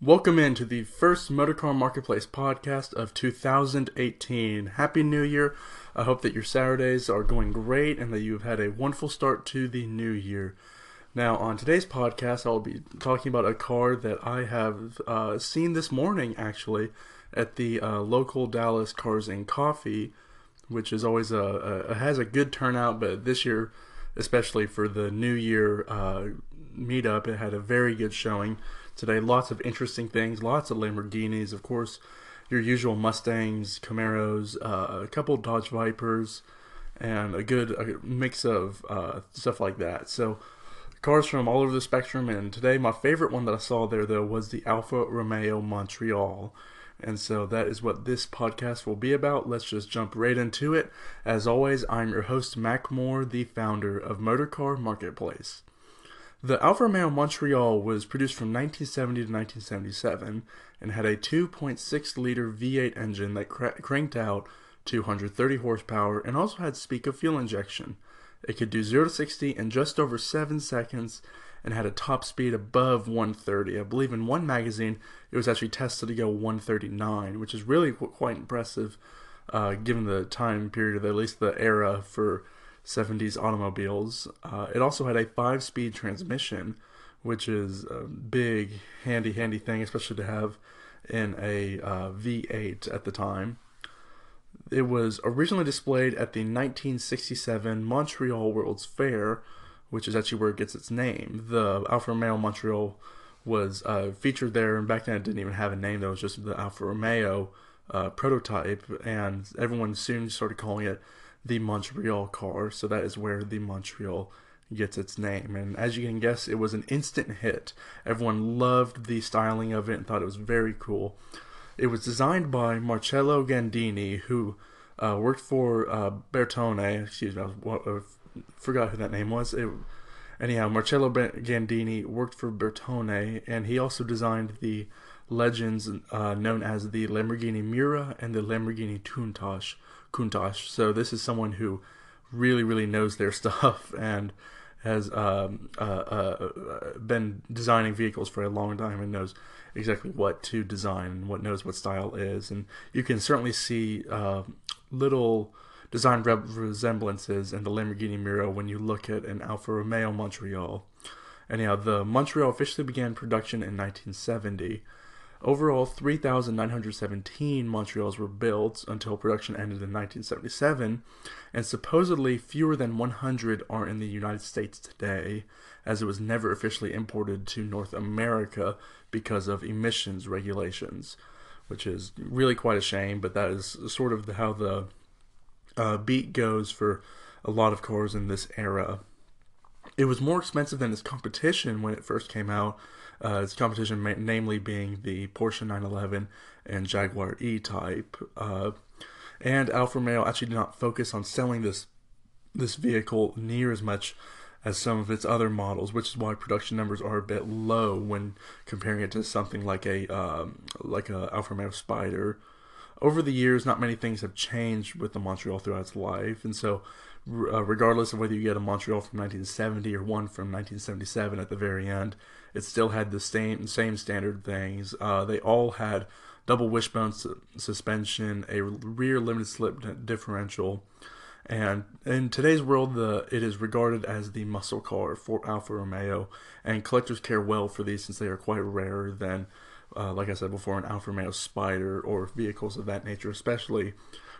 Welcome into the first Motorcar Marketplace podcast of 2018. Happy New Year. I hope that your Saturdays are going great and that you've had a wonderful start to the new year. Now, on today's podcast, I'll be talking about a car that I have uh, seen this morning actually at the uh, local Dallas Cars and Coffee, which is always a, a, has a good turnout, but this year, especially for the New Year uh, meetup, it had a very good showing today. Lots of interesting things, lots of Lamborghinis, of course, your usual Mustangs, Camaros, uh, a couple Dodge Vipers, and a good a mix of uh, stuff like that. So, cars from all over the spectrum. And today, my favorite one that I saw there, though, was the Alfa Romeo Montreal. And so that is what this podcast will be about. Let's just jump right into it. As always, I'm your host, Mac Moore, the founder of Motorcar Marketplace. The Alfa Romeo Montreal was produced from 1970 to 1977 and had a 2.6 liter V8 engine that cr- cranked out 230 horsepower and also had SPICA fuel injection. It could do 0 to 60 in just over 7 seconds and had a top speed above 130. I believe in one magazine it was actually tested to go 139, which is really quite impressive uh, given the time period, at least the era for 70s automobiles. Uh, it also had a five speed transmission, which is a big, handy, handy thing, especially to have in a uh, V8 at the time. It was originally displayed at the 1967 Montreal World's Fair, which is actually where it gets its name. The Alfa Romeo Montreal was uh, featured there, and back then it didn't even have a name, that was just the Alfa Romeo uh, prototype, and everyone soon started calling it the Montreal car, so that is where the Montreal gets its name. And as you can guess, it was an instant hit. Everyone loved the styling of it and thought it was very cool. It was designed by Marcello Gandini, who uh, worked for uh, Bertone. Excuse me, I, I, forgot who that name was. It, anyhow, Marcello Gandini worked for Bertone, and he also designed the legends uh, known as the Lamborghini Miura and the Lamborghini Countach. Countach. So this is someone who really, really knows their stuff and has um, uh, uh, been designing vehicles for a long time and knows exactly what to design and what knows what style is. And you can certainly see uh, little design resemblances in the Lamborghini Miura when you look at an Alfa Romeo Montreal. Anyhow, the Montreal officially began production in 1970. Overall, 3,917 Montreals were built until production ended in 1977, and supposedly fewer than 100 are in the United States today, as it was never officially imported to North America because of emissions regulations, which is really quite a shame, but that is sort of how the uh, beat goes for a lot of cars in this era. It was more expensive than its competition when it first came out uh, its competition, ma- namely being the Porsche 911 and Jaguar E-Type. Uh, and Alfa Romeo actually did not focus on selling this this vehicle near as much as some of its other models, which is why production numbers are a bit low when comparing it to something like a um, like a Alfa Romeo Spider. Over the years, not many things have changed with the Montreal throughout its life, and so uh, regardless of whether you get a Montreal from 1970 or one from 1977 at the very end, it still had the same same standard things. Uh, they all had double wishbone su- suspension, a rear limited slip differential, and in today's world, the it is regarded as the muscle car for Alfa Romeo, and collectors care well for these since they are quite rarer than, uh, like I said before, an Alfa Romeo Spider or vehicles of that nature, especially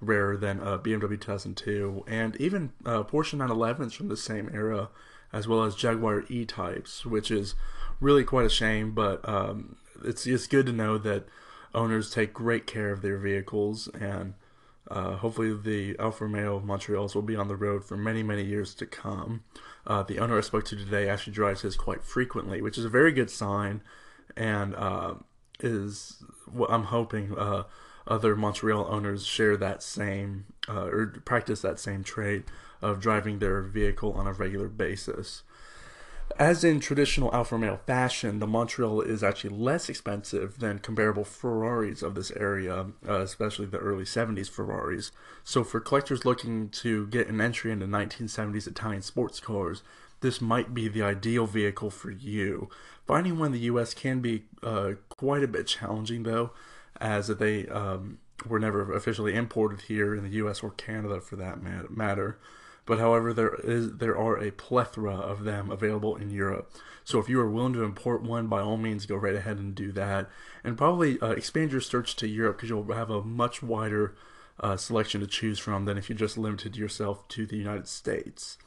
rarer than uh, BMW 2002 and even uh, Porsche 911s from the same era, as well as Jaguar E-types, which is really quite a shame. But um, it's it's good to know that owners take great care of their vehicles, and uh, hopefully the Alfa Romeo Montreals will be on the road for many many years to come. Uh, the owner I spoke to today actually drives his quite frequently, which is a very good sign, and uh, is what I'm hoping uh, other Montreal owners share that same uh, or practice that same trait of driving their vehicle on a regular basis. As in traditional Alfa Romeo fashion, the Montreal is actually less expensive than comparable Ferraris of this area, uh, especially the early 70s Ferraris. So, for collectors looking to get an entry into 1970s Italian sports cars, this might be the ideal vehicle for you. Finding one in the U.S. can be uh, quite a bit challenging, though, as they um, were never officially imported here in the U.S. or Canada, for that matter. But however, there is there are a plethora of them available in Europe. So if you are willing to import one, by all means, go right ahead and do that, and probably uh, expand your search to Europe because you'll have a much wider uh, selection to choose from than if you just limited yourself to the United States.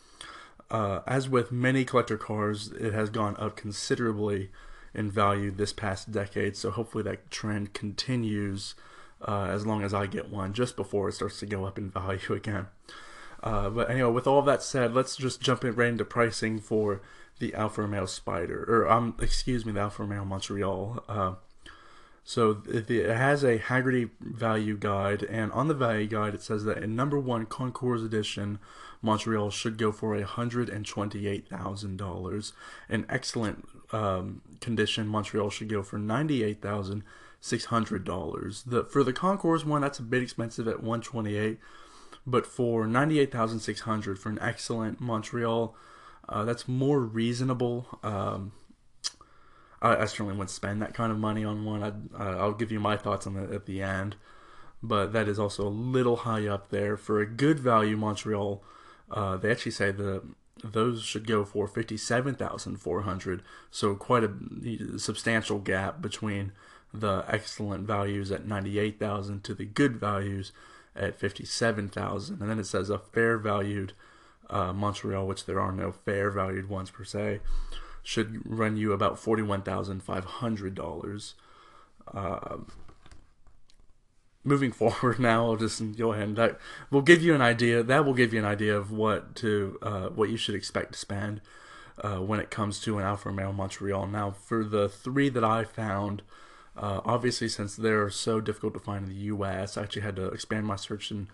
Uh, as with many collector cars, it has gone up considerably in value this past decade. So hopefully that trend continues uh, as long as I get one, just before it starts to go up in value again. Uh, but anyway, with all that said, let's just jump in right into pricing for the Alfa Romeo Spider, or um, excuse me, the Alfa Romeo Montreal. Uh, so it, has a Hagerty value guide, and on the value guide it says that in number one Concours edition, Montreal should go for hundred and twenty-eight thousand dollars. In excellent um, condition, Montreal should go for ninety-eight thousand six hundred dollars. The for the Concours one, that's a bit expensive at one twenty-eight, but for ninety-eight thousand six hundred for an excellent Montreal, uh, that's more reasonable. Um, I, I, certainly wouldn't spend that kind of money on one. I'd, I'll give you my thoughts on it at the end, but that is also a little high up there for a good value Montreal. Uh, they actually say the those should go for fifty-seven thousand four hundred. So quite a substantial gap between the excellent values at ninety-eight thousand to the good values at fifty-seven thousand. And then it says a fair valued uh, Montreal, which there are no fair valued ones per se, should run you about $41,500. Uh, moving forward now, I'll just go ahead and that will give you an idea. That will give you an idea of what to uh, what you should expect to spend uh, when it comes to an Alfa Romeo Montreal. Now, for the three that I found, uh, obviously since they're so difficult to find in the U.S., I actually had to expand my search and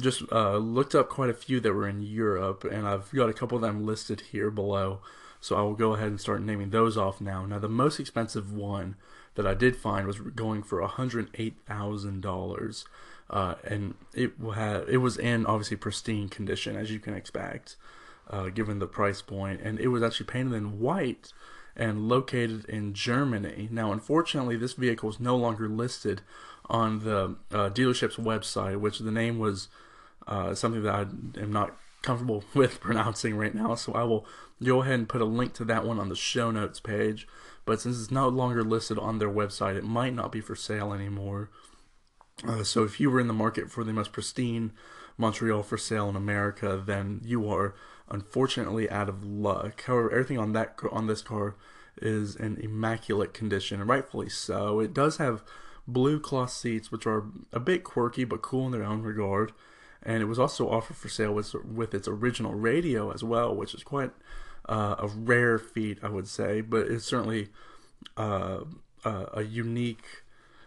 just uh, looked up quite a few that were in Europe, and I've got a couple of them listed here below. So I will go ahead and start naming those off now. Now the most expensive one that I did find was going for $108,000. Uh, and it had it was in obviously pristine condition as you can expect, uh, given the price point, and it was actually painted in white and located in Germany. Now, unfortunately, this vehicle is no longer listed on the uh, dealership's website, which the name was uh, something that I am not comfortable with pronouncing right now, so I will go ahead and put a link to that one on the show notes page. But since it's no longer listed on their website, it might not be for sale anymore. Uh, so if you were in the market for the most pristine Montreal for sale in America, then you are unfortunately out of luck. However, everything on that on this car is in immaculate condition, and rightfully so. It does have blue cloth seats, which are a bit quirky but cool in their own regard and it was also offered for sale with with its original radio as well, which is quite uh, a rare feat, I would say, but it's certainly uh, a unique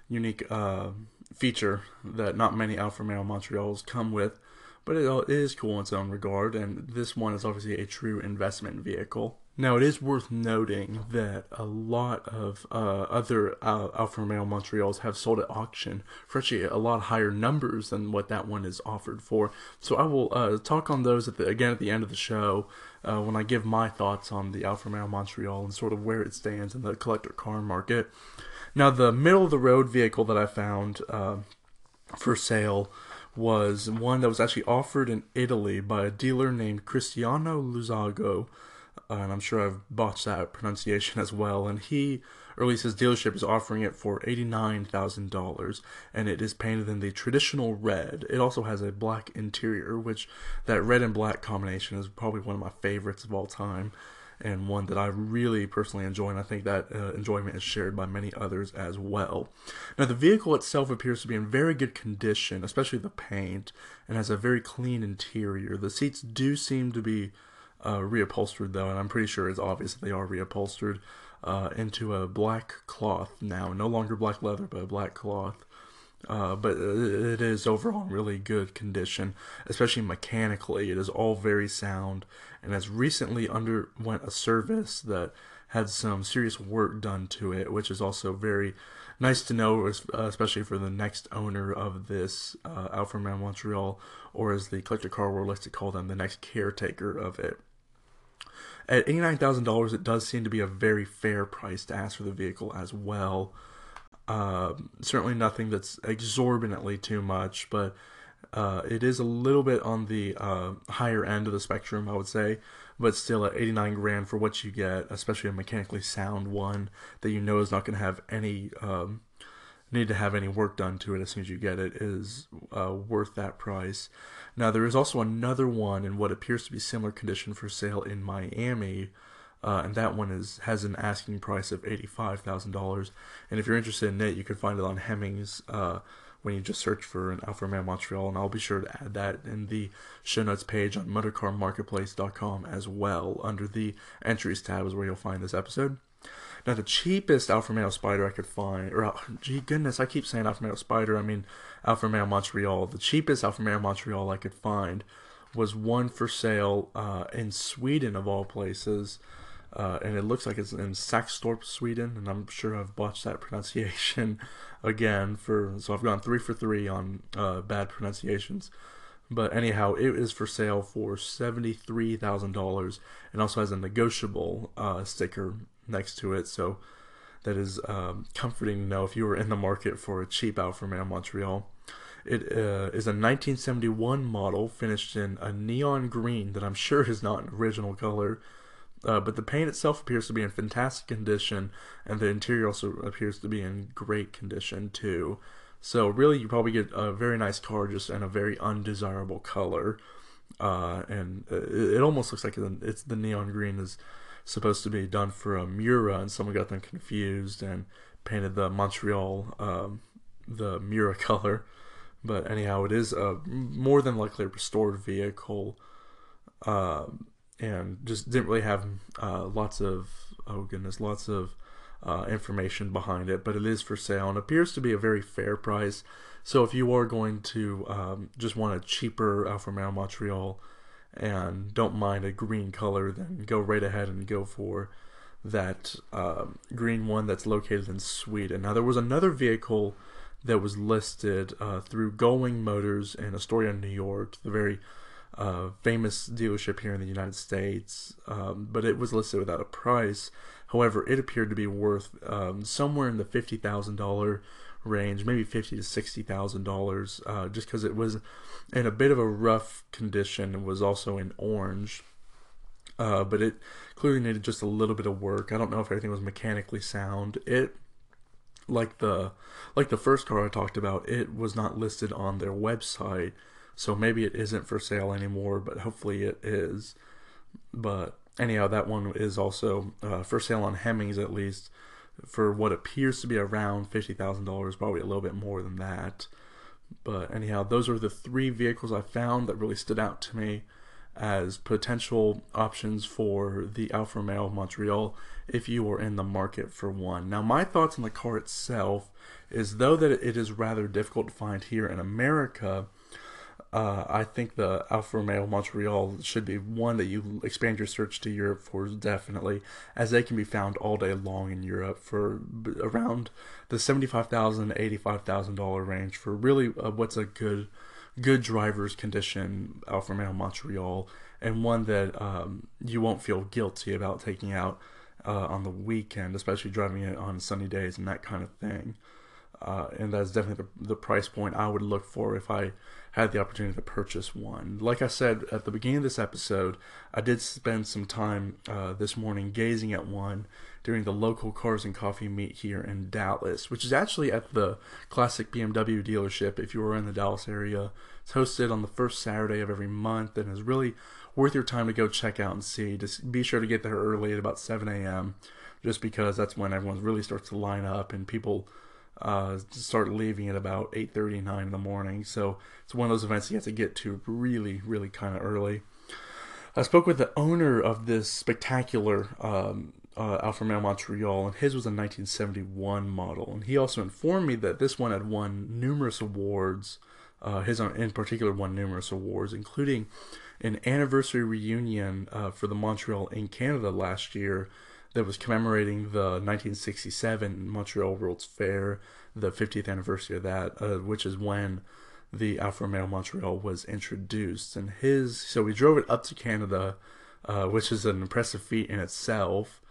unique uh, feature that not many Alfa Romeo Montreals come with. But it is cool in its own regard, and this one is obviously a true investment vehicle. Now, it is worth noting that a lot of uh, other uh, Alfa Romeo Montreals have sold at auction for actually a lot higher numbers than what that one is offered for. So I will uh, talk on those at the, again at the end of the show uh, when I give my thoughts on the Alfa Romeo Montreal and sort of where it stands in the collector car market. Now, the middle of the road vehicle that I found uh, for sale was one that was actually offered in Italy by a dealer named Cristiano Luzago uh, and I'm sure I've botched that pronunciation as well. And he, or at least his dealership, is offering it for $89,000, and it is painted in the traditional red. It also has a black interior, which that red and black combination is probably one of my favorites of all time, and one that I really personally enjoy, and I think that uh, enjoyment is shared by many others as well. Now, the vehicle itself appears to be in very good condition, especially the paint, and has a very clean interior. The seats do seem to be uh, reupholstered though, and I'm pretty sure it's obvious that they are reupholstered uh, into a black cloth now, no longer black leather, but a black cloth. Uh, but it is overall in really good condition, especially mechanically. It is all very sound, and has recently underwent a service that had some serious work done to it, which is also very nice to know, especially for the next owner of this uh, Alfa Montreal, or as the collector car world likes to call them, the next caretaker of it. At $89,000, it does seem to be a very fair price to ask for the vehicle as well. Uh, certainly nothing that's exorbitantly too much, but uh, it is a little bit on the uh, higher end of the spectrum, I would say, but still at 89 grand for what you get, especially a mechanically sound one that you know is not going to have any um, need to have any work done to it as soon as you get it, is uh, worth that price. Now there is also another one in what appears to be similar condition for sale in Miami. Uh, and that one is has an asking price of eighty five thousand dollars. And if you're interested in it, you can find it on Hemmings uh, when you just search for an Alfa Romeo Montreal, and I'll be sure to add that in the show notes page on motorcarmarketplace.com as well. Under the entries tab is where you'll find this episode. Now, the cheapest Alfa Romeo Spider I could find, or oh, gee goodness, I keep saying Alfa Romeo Spider, I mean Alfa Romeo Montreal. The cheapest Alfa Romeo Montreal I could find was one for sale uh, in Sweden, of all places. Uh, and it looks like it's in Saxtorp, Sweden, and I'm sure I've botched that pronunciation again. For so I've gone three for three on uh, bad pronunciations. But anyhow, it is for sale for seventy three thousand dollars, and also has a negotiable uh, sticker next to it. So that is um, comforting to know if you were in the market for a cheap Alfa Montreal. It uh, is a 1971 model finished in a neon green that I'm sure is not an original color uh, but the paint itself appears to be in fantastic condition, and the interior also appears to be in great condition too. So really, you probably get a very nice car just in a very undesirable color, uh, and it, it, almost looks like it's the neon green is supposed to be done for a Miura, and someone got them confused and painted the Montreal um, the Miura color. But anyhow, it is a more than likely a restored vehicle. Um, and just didn't really have uh, lots of oh goodness, lots of uh, information behind it. But it is for sale and appears to be a very fair price. So if you are going to um, just want a cheaper Alfa Romeo Montreal and don't mind a green color, then go right ahead and go for that um, green one that's located in Sweden. Now there was another vehicle that was listed uh, through Gullwing Motors in Astoria, New York, the very uh, famous dealership here in the United States, um, but it was listed without a price. However, it appeared to be worth um, somewhere in the fifty thousand dollar range, maybe fifty to sixty thousand uh, dollars, just because it was in a bit of a rough condition and was also in orange. Uh, but it clearly needed just a little bit of work. I don't know if everything was mechanically sound. It like the like the first car I talked about, it was not listed on their website. So maybe it isn't for sale anymore, but hopefully it is. But anyhow, that one is also uh, for sale on Hemmings at least for what appears to be around $50,000, probably a little bit more than that. But anyhow, those are the three vehicles I found that really stood out to me as potential options for the Alfa Romeo Montreal if you are in the market for one. Now, my thoughts on the car itself is though that it is rather difficult to find here in America, uh, I think the Alfa Romeo Montreal should be one that you expand your search to Europe for definitely, as they can be found all day long in Europe for around the seventy-five thousand, eighty-five thousand dollar range for really uh, what's a good, good driver's condition Alfa Romeo Montreal, and one that um, you won't feel guilty about taking out uh, on the weekend, especially driving it on sunny days and that kind of thing. Uh, and that's definitely the, the price point I would look for if I had the opportunity to purchase one. Like I said at the beginning of this episode, I did spend some time uh, this morning gazing at one during the local Cars and Coffee meet here in Dallas, which is actually at the classic BMW dealership if you are in the Dallas area. It's hosted on the first Saturday of every month and is really worth your time to go check out and see. Just be sure to get there early at about 7 a.m. just because that's when everyone really starts to line up and people uh, start leaving at about 8.30, 9 in the morning. So it's one of those events you have to get to really, really kind of early. I spoke with the owner of this spectacular um, uh, Alfa Romeo Montreal, and his was a 1971 model. And he also informed me that this one had won numerous awards. Uh, his in particular won numerous awards, including an anniversary reunion uh, for the Montreal in Canada last year that was commemorating the 1967 Montreal World's Fair, the 50th anniversary of that, uh, which is when the Alfa Romeo Montreal was introduced. And his, so we drove it up to Canada uh, which is an impressive feat in itself.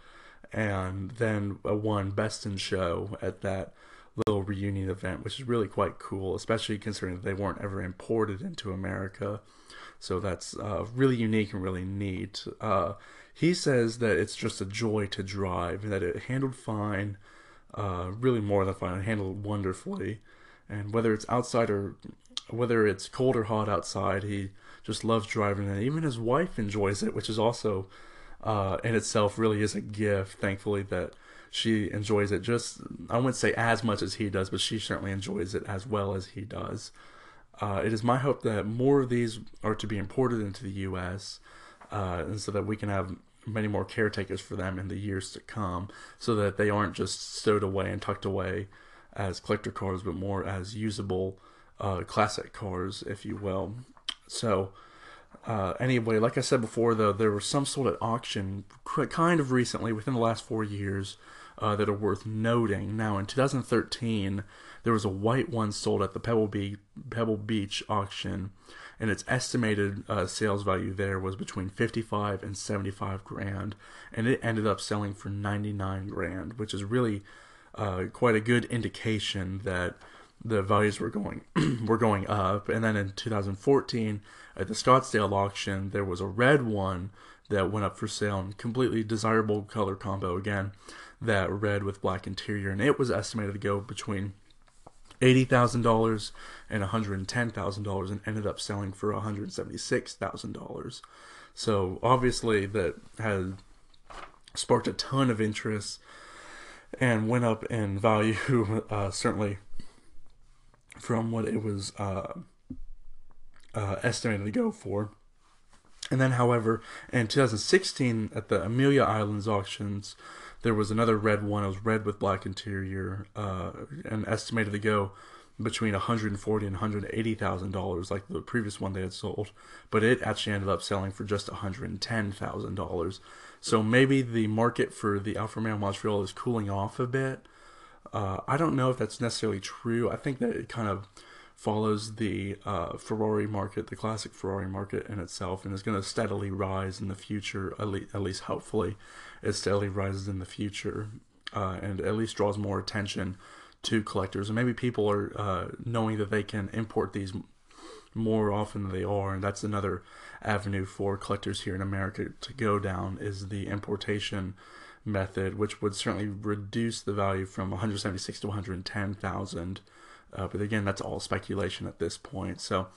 And then won Best in Show at that little reunion event, which is really quite cool, especially considering that they weren't ever imported into America. So that's uh, really unique and really neat. Uh, he says that it's just a joy to drive, that it handled fine, uh, really more than fine, it handled wonderfully. And whether it's outside or whether it's cold or hot outside, he just loves driving, and even his wife enjoys it, which is also uh, in itself really is a gift. Thankfully, that she enjoys it just I wouldn't say as much as he does, but she certainly enjoys it as well as he does. Uh, it is my hope that more of these are to be imported into the U.S. Uh, and so that we can have many more caretakers for them in the years to come, so that they aren't just stowed away and tucked away as collector cars, but more as usable uh, classic cars, if you will. So, uh, anyway, like I said before, though, there was some sort of auction kind of recently, within the last four years, uh, that are worth noting. Now, in 2013, there was a white one sold at the Pebble Beach, Pebble Beach auction, and its estimated uh, sales value there was between 55 and 75 grand, and it ended up selling for 99 grand, which is really uh, quite a good indication that the values were going were going up. And then in 2014, at the Scottsdale auction, there was a red one that went up for sale, and completely desirable color combo again, that red with black interior, and it was estimated to go between eighty thousand dollars and one hundred and ten thousand dollars, and ended up selling for one hundred seventy six thousand dollars. So obviously that had sparked a ton of interest and went up in value uh, certainly from what it was uh, uh, estimated to go for. And then, however, in 2016 at the Amelia Islands auctions, there was another red one. It was red with black interior, uh, and estimated to go between 140 and 180 thousand dollars, like the previous one they had sold. But it actually ended up selling for just 110 thousand dollars. So maybe the market for the Alfa Romeo Montreal is cooling off a bit. Uh, I don't know if that's necessarily true. I think that it kind of follows the uh, Ferrari market, the classic Ferrari market in itself, and is going to steadily rise in the future. At least, at least hopefully, it steadily rises in the future, uh, and at least draws more attention to collectors. And maybe people are uh, knowing that they can import these more often than they are, and that's another avenue for collectors here in America to go down is the importation method, which would certainly reduce the value from 176 to 110,000 uh, but again, that's all speculation at this point. So,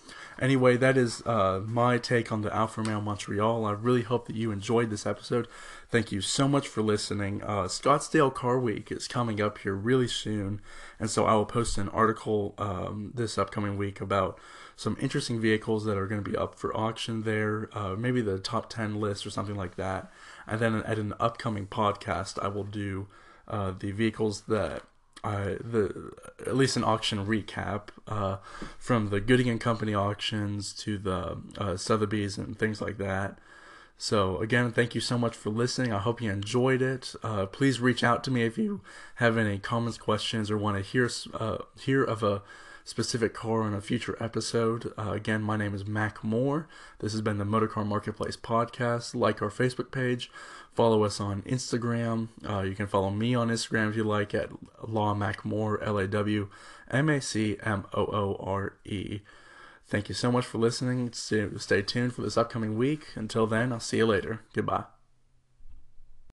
anyway, that is uh, my take on the Alfa Romeo Montreal. I really hope that you enjoyed this episode. Thank you so much for listening. Uh, Scottsdale Car Week is coming up here really soon, and so I will post an article um, this upcoming week about some interesting vehicles that are going to be up for auction there, uh, maybe the top 10 list or something like that. And then at an upcoming podcast, I will do uh, the vehicles that uh, the at least an auction recap uh, from the Gooding and Company auctions to the uh, Sotheby's and things like that. So again, thank you so much for listening. I hope you enjoyed it. Uh, please reach out to me if you have any comments, questions, or want to hear uh, hear of a specific car on a future episode. Uh, again, my name is Mac Moore. This has been the Motorcar Marketplace podcast. Like our Facebook page Follow us on Instagram. Uh, you can follow me on Instagram if you like at Law Macmoore, L A W M A C M O O R E. Thank you so much for listening. Stay tuned for this upcoming week. Until then, I'll see you later. Goodbye.